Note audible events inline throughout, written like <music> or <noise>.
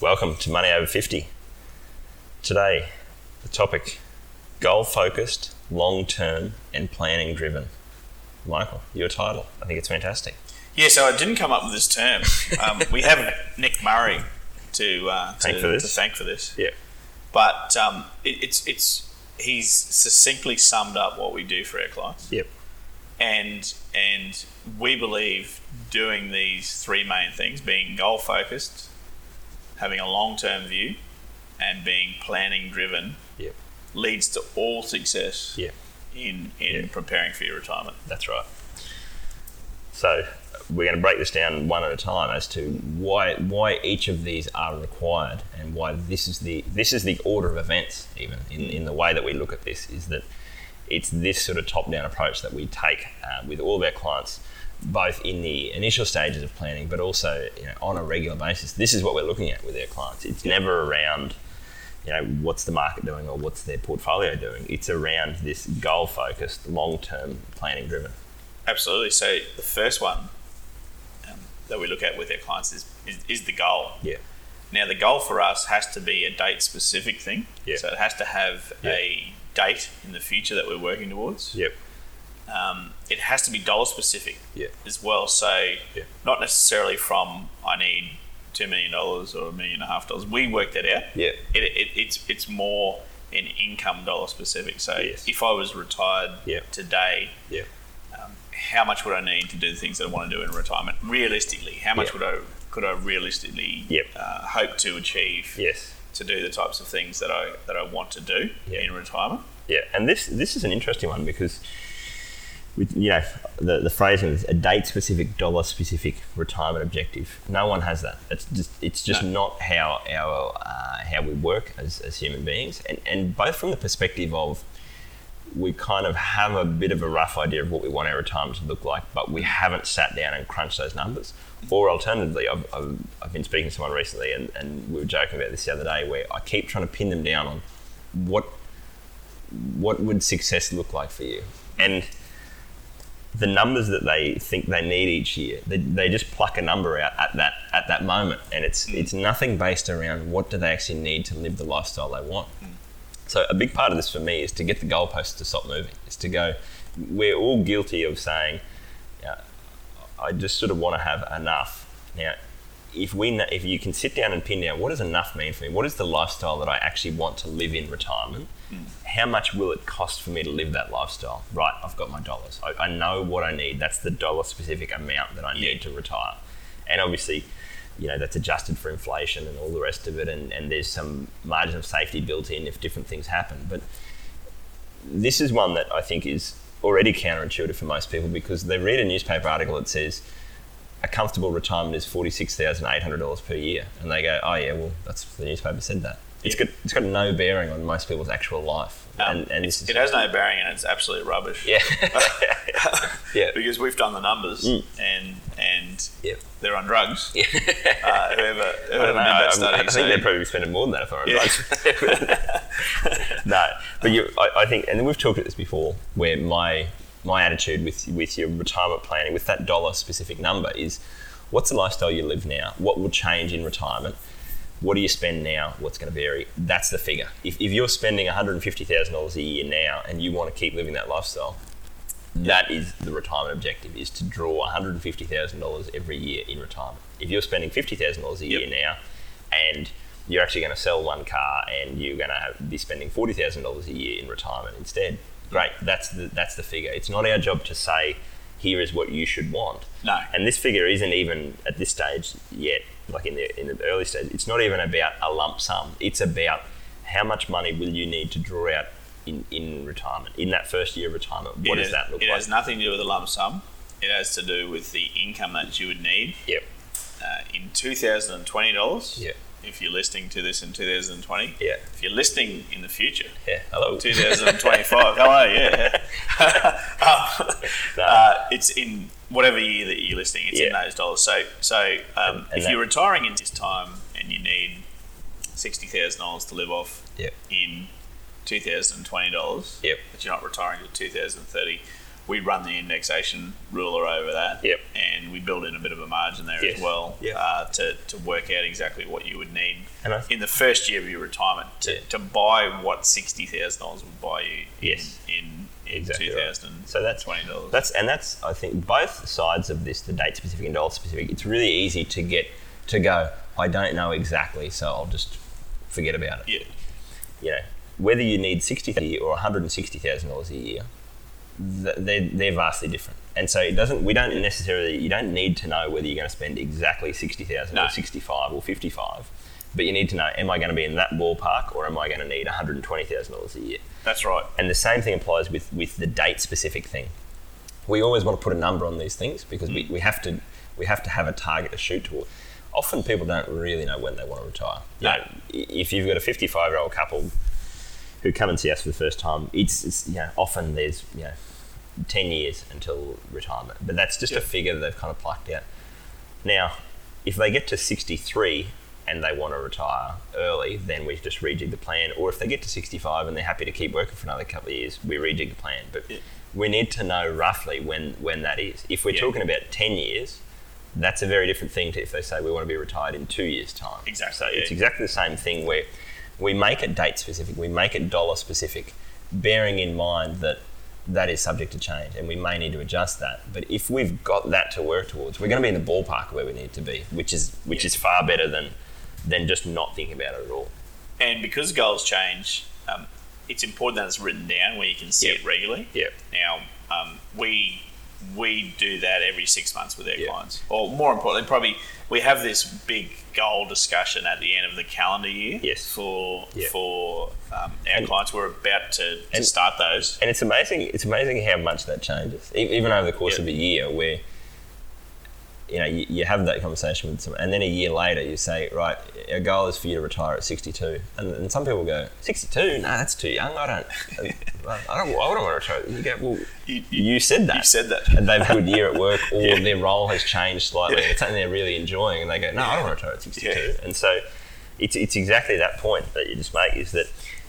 Welcome to Money Over 50. Today, the topic goal focused, long term, and planning driven. Michael, your title. I think it's fantastic. Yeah, so I didn't come up with this term. Um, we have Nick Murray to, uh, Thank to, for this. to thank for this. Yeah. But um, it, it's it's he's succinctly summed up what we do for our clients, Yep. and and we believe doing these three main things: being goal focused, having a long term view, and being planning driven, Yep. leads to all success Yep. in in Yeah. preparing for your retirement. That's right. So we're going to break this down one at a time as to why why each of these are required and why this is the this is the order of events even in, in the way that we look at this is that it's this sort of top down approach that we take uh, with all of our clients both in the initial stages of planning but also you know, on a regular basis this is what we're looking at with our clients it's never around you know what's the market doing or what's their portfolio doing it's around this goal focused long term planning driven Absolutely. So the first one um, that we look at with our clients is, is, is the goal. yeah Now, the goal for us has to be a date specific thing. Yeah. So it has to have Yeah. a date in the future that we're working towards. Yep. Um, it has to be dollar specific Yeah. as well. So Yeah. not necessarily from I need two million dollars or a million and a half dollars. We work that out. Yeah. It, it, it's it's more an income dollar specific. So Yes. if I was retired Yeah. today, Yeah. um, how much would I need to do the things that I want to do in retirement? Realistically, how much would I could I realistically Yep. uh, hope to achieve Yes. to do the types of things that I that I want to do in retirement? Yeah. And this this is an interesting one because with you know the the phrasing is a date specific, dollar specific retirement objective. No one has that. It's just it's just No. not how our uh, how we work as, as human beings, and and both from the perspective of we kind of have a bit of a rough idea of what we want our retirement to look like, but we haven't sat down and crunched those numbers. Or alternatively, I've, I've, I've been speaking to someone recently, and, and we were joking about this the other day, where I keep trying to pin them down on what what would success look like for you, and the numbers that they think they need each year, they, they just pluck a number out at that at that moment, and it's mm. it's nothing based around what do they actually need to live the lifestyle they want. Mm. So a big part of this for me is to get the goalposts to stop moving. Is to go. We're all guilty of saying, yeah, I just sort of want to have enough. Now, if we if you can sit down and pin down what does enough mean for me? What is the lifestyle that I actually want to live in retirement? How much will it cost for me to live that lifestyle? Right, I've got my dollars. I, I know what I need. That's the dollar specific amount that I need to retire. And obviously, you know, that's adjusted for inflation and all the rest of it. And, and there's some margin of safety built in if different things happen. But this is one that I think is already counterintuitive for most people because they read a newspaper article that says a comfortable retirement is forty six thousand eight hundred dollars per year, and they go, "Oh yeah, well that's the newspaper said that." It's got it's got no bearing on most people's actual life, Um, and, and It has no bearing, and it's absolute rubbish. yeah, <laughs> yeah, because we've done the numbers, Mm. and and yeah. they're on drugs. yeah. Uh, whoever <laughs> I whoever know. I, that study, I think so- they're probably spending more than that if I Yeah. right. <laughs> no, but you, I, I think, and we've talked about this before, where my my attitude with with your retirement planning, with that dollar specific number, is what's the lifestyle you live now? What will change in retirement? What do you spend now? What's going to vary? That's the figure. If, if you're spending $150,000 a year now and you want to keep living that lifestyle, that is the retirement objective is to draw $150,000 every year in retirement. If you're spending $50,000 a year Yep. now and you're actually going to sell one car and you're going to be spending $40,000 a year in retirement instead, great. That's the, that's the figure. It's not our job to say, here is what you should want. No. And this figure isn't even at this stage yet, like in the, in the early stage, it's not even about a lump sum. It's about how much money will you need to draw out in, in retirement, in that first year of retirement. What it does that look it like? It has nothing to do with a lump sum. It has to do with the income that you would need Yep. uh, in two thousand and twenty dollars. Yep. If you're listening to this in 2020. Yeah. If you're listening in the future, Yeah. Hello. <laughs> 2025. Hello, yeah. <laughs> um, <laughs> No. uh, it's in whatever year that you're listening. It's in those dollars. So, so um, And- and if that- you're retiring in this time and you need sixty thousand dollars to live off Yep. in two thousand and twenty dollars, Yep. but you're not retiring until two thousand and thirty. We run the indexation ruler over that, Yep. and we build in a bit of a margin there Yes. as well Yep. uh, to, to work out exactly what you would need And in the first year of your retirement to, Yeah. to buy what sixty thousand dollars would buy you Yes. in in, in Exactly two right. So that's twenty dollars. That's and that's I think both sides of this, the date specific and dollar specific. It's really easy to get to go. I don't know exactly, so I'll just forget about it. yeah, You know, whether you need sixty thousand or one hundred and sixty thousand dollars a year, th- they're they're vastly different. And so it doesn't. We don't necessarily. You don't need to know whether you're going to spend exactly sixty thousand No. or sixty-five or fifty-five. But you need to know: Am I going to be in that ballpark, or am I going to need one hundred and twenty thousand dollars a year? that's right. And the same thing applies with, with the date specific thing. We always want to put a number on these things because we, mm. we have to we have to have a target to shoot toward. Often people don't really know when they want to retire. No. know, if you've got a 55 year old couple who come and see us for the first time, it's, it's you know, often there's you know 10 years until retirement, but that's just a figure they've kind of plucked out. Now, if they get to 63 and they want to retire early, then we just rejig the plan. Or if they get to 65 and they're happy to keep working for another couple of years, we rejig the plan. But Yeah. we need to know roughly when, when that is. If we're Yeah. talking about 10 years, that's a very different thing to if they say we want to be retired in two years' time. Exactly, So it's exactly the same thing where we make it date specific, we make it dollar specific, bearing in mind that that is subject to change and we may need to adjust that. But if we've got that to work towards, we're going to be in the ballpark where we need to be, which is which is far better than than just not thinking about it at all. And because goals change, um, it's important that it's written down where you can see Yep. it regularly. Yep. Now, um, we we do that every six months with our Yeah. clients. Or more importantly, probably we have this big goal discussion at the end of the calendar year Yes. for Yeah. for um, our And- clients. We're about to, to start those. And it's amazing. It's amazing how much that changes, even over the course Yeah. of a year, where you know you, you have that conversation with someone, and then a year later you say, right, our goal is for you to retire at 62, and, and some people go, 62? No, that's too young. I don't. I don't. I don't want to retire. You go, well, You- you, you- said that. You said that. and they've had a good year at work, <laughs> or Yeah. their role has changed slightly, Yeah. it's something they're really enjoying, and they go, "No, I don't want to retire at 62." Yeah. And so, it's it's exactly that point that you just make is that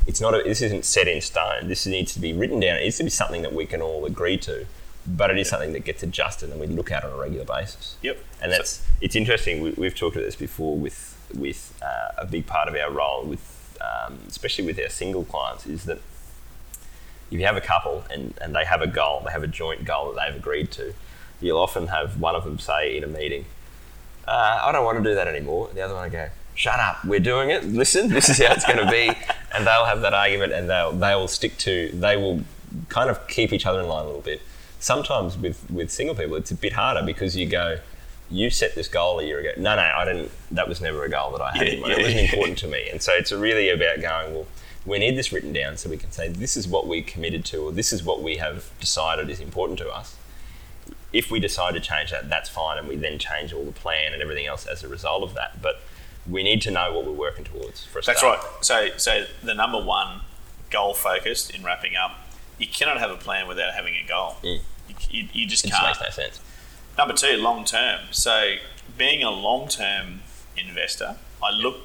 it's not a, this isn't set in stone. This needs to be written down. It needs to be something that we can all agree to, but it is something that gets adjusted and we look at on a regular basis. Yep. And that's it's interesting. We, we've talked about this before with with uh, a big part of our role with um, especially with our single clients is that if you have a couple and, and they have a goal, they have a joint goal that they've agreed to, you'll often have one of them say in a meeting, uh, I don't want to do that anymore. The other one will go, shut up, we're doing it. Listen, this is how it's going to be. And they'll have that argument and they'll, they will stick to, they will kind of keep each other in line a little bit. Sometimes with, with single people, it's a bit harder because you go, you set this goal a year ago. No, no, I didn't. That was never a goal that I had Yeah, in <laughs> mind. yeah, it wasn't yeah. important to me. And so it's really about going, well, we need this written down so we can say this is what we committed to or this is what we have decided is important to us. If we decide to change that, that's fine, and we then change all the plan and everything else as a result of that. But we need to know what we're working towards for a That's start. right. So, so the number one goal focused in wrapping up, you cannot have a plan without having a goal. Mm. You, you, just It can't. makes no sense. Number two, long term. So, being a long term investor, I look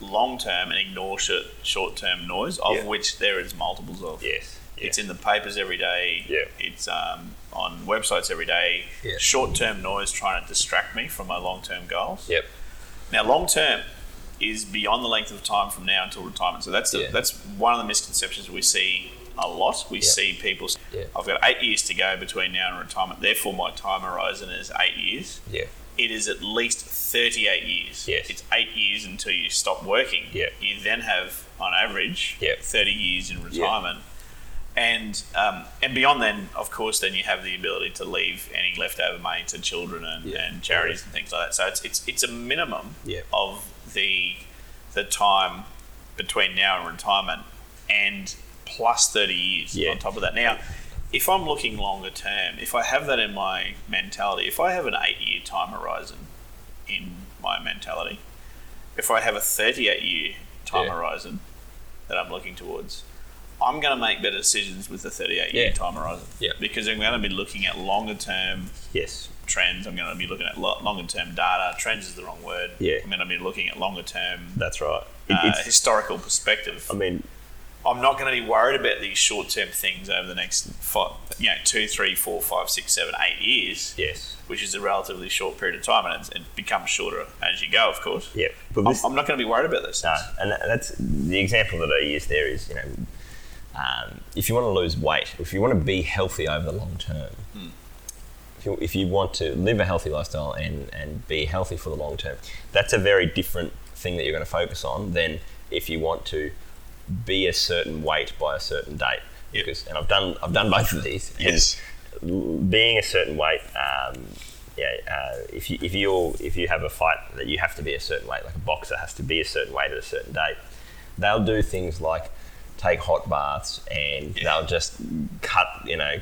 long term and ignore short term noise, of Yeah. which there is multiples of. Yes. It's in the papers every day. Yeah. It's um, on websites every day. Yeah. Short term noise trying to distract me from my long term goals. Yep. Now, long term is beyond the length of time from now until retirement. So that's the, that's one of the misconceptions we see a lot. We Yeah. see people. say, Yeah. I've got eight years to go between now and retirement. Therefore, my time horizon is eight years. Yeah. It is at least thirty-eight years. Yes. It's eight years until you stop working. Yeah. You then have, on average, Yeah. thirty years in retirement. And um, and beyond then, of course, then you have the ability to leave any leftover money to children and, Yeah. and charities and things like that. So it's it's it's a minimum Yeah. of the the time between now and retirement, and plus thirty years Yeah. on top of that. Now, if I'm looking longer term, if I have that in my mentality, if I have an eight year time horizon in my mentality, if I have a 38 year time Yeah. horizon that I'm looking towards, I'm going to make better decisions with the 38 year Yeah. time horizon. Yeah. Because I'm going to be looking at longer term Yes. trends. I'm going to be looking at lo- longer term data. Trends is the wrong word. Yeah. I'm going to be looking at longer term That's right. It- uh, historical perspective. I mean, I'm not going to be worried about these short term things over the next five, you know, two, three, four, five, six, seven, eight years, yes. which is a relatively short period of time, and it's, it becomes shorter as you go, of course. Yeah. But I'm, this, I'm not going to be worried about those No, and that- that's the example that I use there is, you know, um, if you want to lose weight, if you want to be healthy over the long term, if, you, if you want to live a healthy lifestyle and, and be healthy for the long term, that's a very different thing that you're going to focus on than if you want to be a certain weight by a certain date. Yep. Because, and I've done I've done both of these. and Yes. being a certain weight, um, yeah, uh, if you if you if you have a fight that you have to be a certain weight, like a boxer has to be a certain weight at a certain date, they'll do things like take hot baths and Yeah. they'll just cut, you know,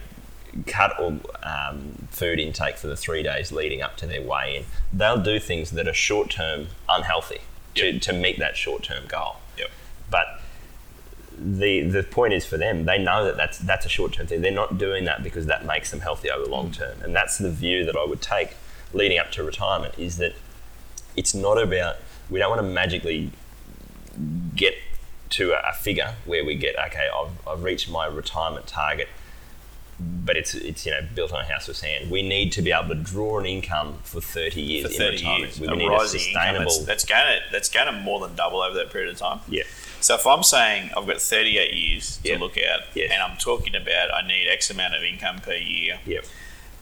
cut all um, food intake for the three days leading up to their weigh-in. They'll do things that are short-term unhealthy to, to meet that short-term goal. Yep. But the the point is for them, they know that that's that's a short term thing. They're not doing that because that makes them healthy over long mm. term, and that's the view that I would take leading up to retirement. Is that it's not about we don't want to magically get to a, a figure where we get okay, I've, I've reached my retirement target, but it's it's you know built on a house of sand. We need to be able to draw an income for thirty years For in 30 retirement. years, We a need a rising income sustainable. that's, that's to that's to more than double over that period of time. yeah, So if I'm saying I've got 38 years to look at, Yes. and I'm talking about I need X amount of income per year, yeah,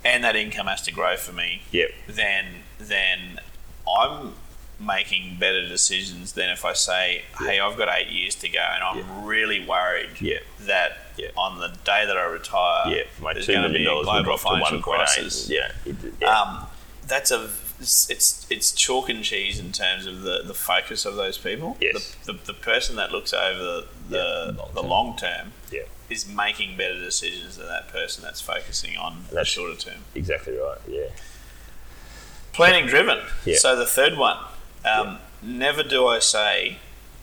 and that income has to grow for me, yeah, then then I'm making better decisions than if I say, hey, I've got eight years to go, and I'm really worried that on the day that I retire, there's going to be a dollars will global drop to financial one point eight. crisis. Yeah, yeah. Um, that's a it's it's chalk and cheese in terms of the, the focus of those people. Yes. The, the, the person that looks over the the, Yeah, long the term. long term yeah. is making better decisions than that person that's focusing on the That's- shorter term. Exactly right. Yeah. Planning driven. Yeah. So the third one, um, never do I say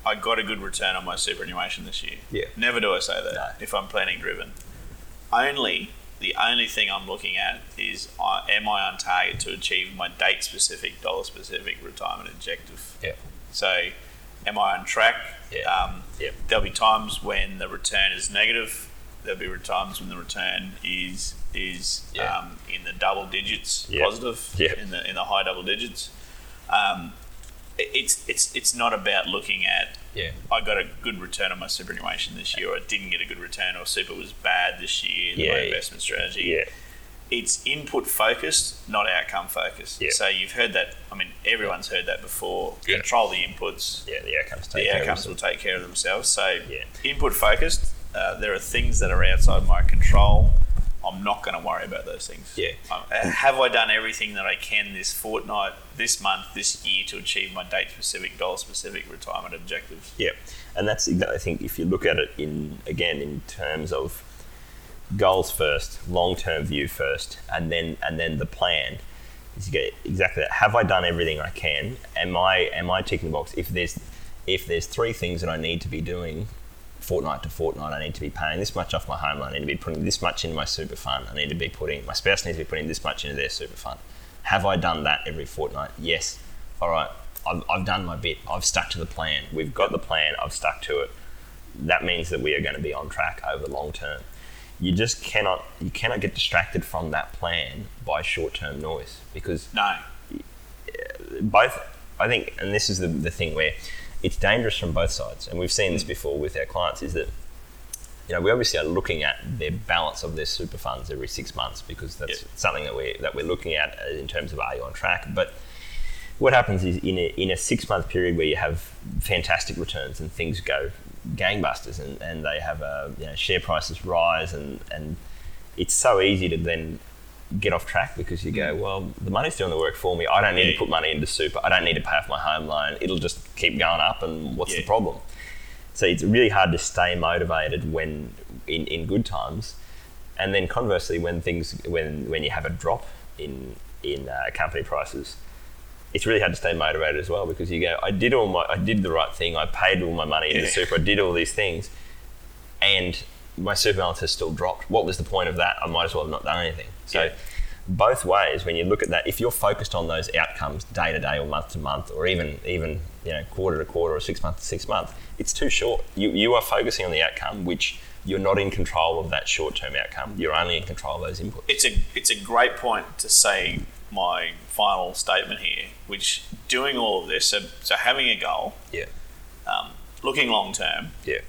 I got a good return on my superannuation this year. Yeah. Never do I say that No. if I'm planning driven. Only the only thing I'm looking at is uh, am I on target to achieve my date specific, dollar specific retirement objective. Yeah. So, am I on track? Yeah. Um, Yeah. There'll be times when the return is negative. There'll be times when the return is is Yeah. um, in the double digits, Yeah. positive, Yeah. in the in the high double digits. Um, it- it's it's it's not about looking at Yeah. I got a good return on my superannuation this year, or I didn't get a good return, or super was bad this year Yeah, my investment strategy. Yeah. It's input focused, not outcome focused. Yeah. So you've heard that. I mean, everyone's heard that before. Yeah. Control the inputs. Yeah. The outcomes take The care of outcomes will take care of themselves. So Yeah. input focused. Uh, there are things that are outside my control. I'm not going to worry about those things. Yeah. Um, have I done everything that I can this fortnight, this month, this year to achieve my date specific, goal specific retirement objectives? Yeah, and that's. I think if you look at it in again in terms of goals first, long term view first, and then and then the plan is you get exactly that. Have I done everything I can? Am I am I ticking the box? If there's if there's three things that I need to be doing fortnight to fortnight, I need to be paying this much off my home loan. I need to be putting this much into my super fund. I need to be putting my spouse needs to be putting this much into their super fund. Have I done that every fortnight? Yes. All right. I've, I've done my bit. I've stuck to the plan. We've got the plan. I've stuck to it. That means that we are going to be on track over the long term. You just cannot you cannot get distracted from that plan by short term noise because No. both I think and this is the, the thing where it's dangerous from both sides and we've seen this before with our clients is that you know we obviously are looking at their balance of their super funds every six months because that's Yeah. something that we that we're looking at uh, in terms of are you on track but what happens is in a, in a six month period where you have fantastic returns and things go gangbusters and, and they have a you know, share prices rise and, and it's so easy to then get off track because you go, well, the money's doing the work for me. I don't need Yeah. to put money into super. I don't need to pay off my home loan. It'll just keep going up and what's the problem? So it's really hard to stay motivated when in, in good times. And then conversely, when things when when you have a drop in in uh, company prices, it's really hard to stay motivated as well because you go, I did all my, I did the right thing, I paid all my money into Yeah. super, I did all these things, and my super balance has still dropped. What was the point of that? I might as well have not done anything. So, Yeah. both ways, when you look at that, if you're focused on those outcomes day to day or month to month, or even even you know quarter to quarter or six month to six month, it's too short. You you are focusing on the outcome, which you're not in control of that short term outcome. You're only in control of those inputs. it's a it's a great point to say my final statement here, which doing all of this, so, so having a goal, Yeah, um, looking long term, yeah,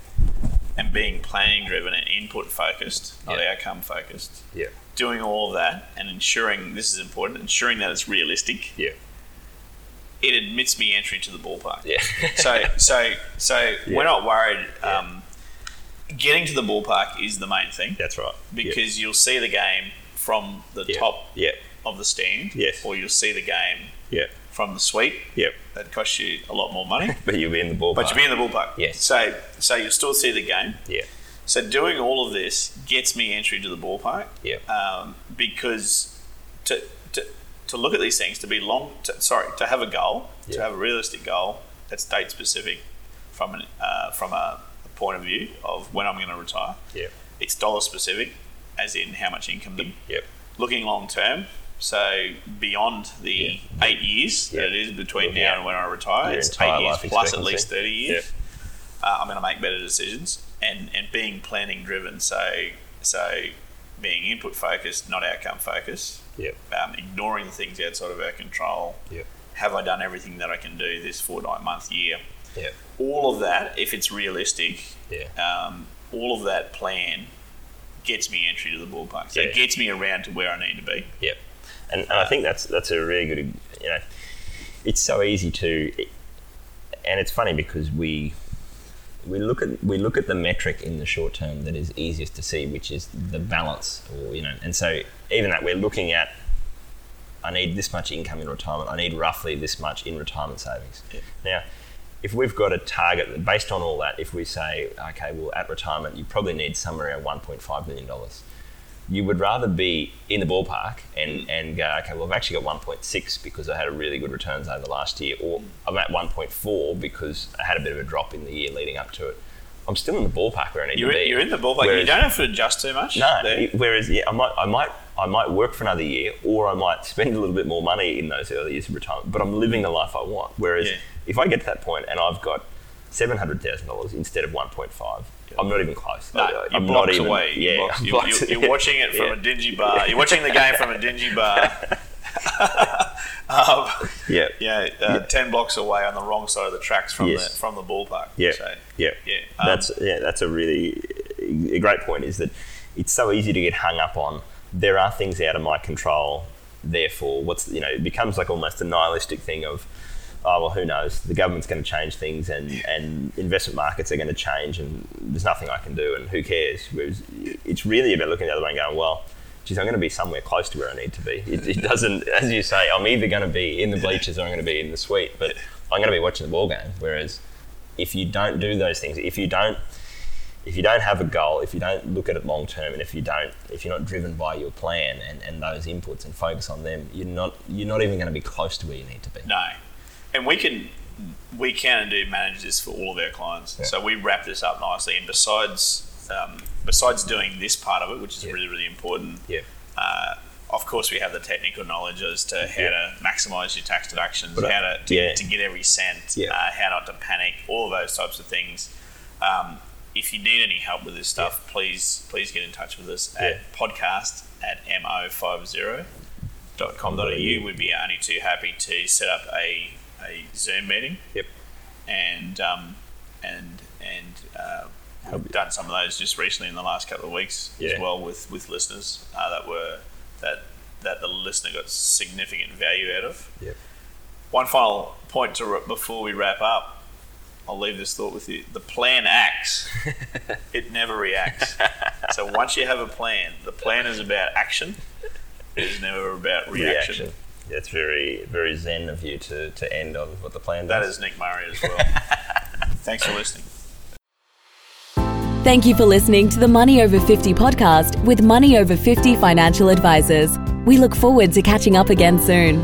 and being planning driven and input focused, not Yeah. outcome focused. yeah, Doing all of that and ensuring this is important, ensuring that it's realistic. yeah, It admits me entry to the ballpark. yeah. <laughs> So so so Yeah. we're not worried. Um, getting to the ballpark is the main thing that's right. because you'll see the game from the top yeah, of the stand, Yes. or you'll see the game yeah, from the suite. yeah. That costs you a lot more money, <laughs> But you'll be in the ballpark. but you'll be in the ballpark. Yes. So so you'll still see the game. yeah, So doing all of this gets me entry to the ballpark. yeah, um, because to, to to look at these things to be long to, sorry to have a goal to have a realistic goal that's date specific from an uh, from a, a point of view of when I'm going to retire yeah, it's dollar specific as in how much income yeah, looking long term so beyond the Yeah. eight years Yeah. that it is between now and when I retire your it's eight years plus at least 30 years uh, I'm going to make better decisions and and being planning driven. So so being input focused, not outcome focused. yeah, Um, ignoring the things outside of our control. yeah, Have I done everything that I can do this fortnight, month, year? yeah, All of that, if it's realistic, yeah, um, all of that plan gets me entry to the ballpark. So Yeah. it gets me around to where I need to be. yeah. And, and I think that's that's a really good. You know, it's so easy to, and it's funny because we we look at we look at the metric in the short term that is easiest to see, which is the balance, or you know, and so even that we're looking at. I need this much income in retirement. I need roughly this much in retirement savings. Yeah. Now, if we've got a target based on all that, if we say, okay, well, at retirement, you probably need somewhere around $1.5 million, you would rather be in the ballpark and, and go, okay, well, I've actually got 1.6 because I had a really good returns over the last year, or I'm at 1.4 because I had a bit of a drop in the year leading up to it. I'm still in the ballpark where I need You're, to be. you're in the ballpark. you don't have to adjust too much. no. there. Whereas, yeah, I might, I might, I might work for another year, or I might spend a little bit more money in those early years of retirement. But I'm living the life I want. Whereas, Yeah. if I get to that point and I've got seven hundred thousand dollars instead of one point five, I'm not even close. No, I- you're I'm blocks not even. away. Yeah, you're, you're, you're watching it from <laughs> yeah. a dingy bar. You're watching the game from a dingy bar. <laughs> um, Yeah. yeah, uh, ten blocks away on the wrong side of the tracks from Yes. the from the ballpark. Yeah, So, yeah, yeah. Um, that's yeah, that's a really a great point. Is that it's so easy to get hung up on. There are things out of my control. Therefore, what's you know, it becomes like almost a nihilistic thing of, oh well, who knows? The government's going to change things, and and investment markets are going to change, and there's nothing I can do, and who cares? Whereas it's really about looking the other way and going, well. Geez, I'm going to be somewhere close to where I need to be. It, it doesn't, as you say, I'm either going to be in the bleachers or I'm going to be in the suite, but I'm going to be watching the ball game. Whereas if you don't do those things, if you don't if you don't have a goal, if you don't look at it long term, and if you don't, if you're not driven by your plan and, and those inputs and focus on them, you're not you're not even going to be close to where you need to be. No, and we can we can and do manage this for all of our clients. Yeah. So we wrap this up nicely. And besides um, besides doing this part of it, which is Yeah. really really important, Yeah, uh, of course we have the technical knowledge as to how Yeah. to maximise your tax deductions, But, how to to, to get every cent, Yeah. uh, how not to panic, all of those types of things. Um, if you need any help with this stuff, please please get in touch with us at podcast at mo50.com.au. We'd be only too happy to set up a, a Zoom meeting yep, and um, and and uh, we've done some of those just recently in the last couple of weeks Yeah. as well with with listeners uh, that were that that the listener got significant value out of. yep. One final point to before we wrap up. I'll leave this thought with you. The plan acts, <laughs> it never reacts. so once you have a plan, the plan is about action. It is never about reaction. Reaction. That's very very zen of you to, to end on what the plan That does. is Nick Murray as well. <laughs> Thanks for listening. Thank you for listening to the Money Over 50 podcast with Money Over 50 financial advisors. We look forward to catching up again soon.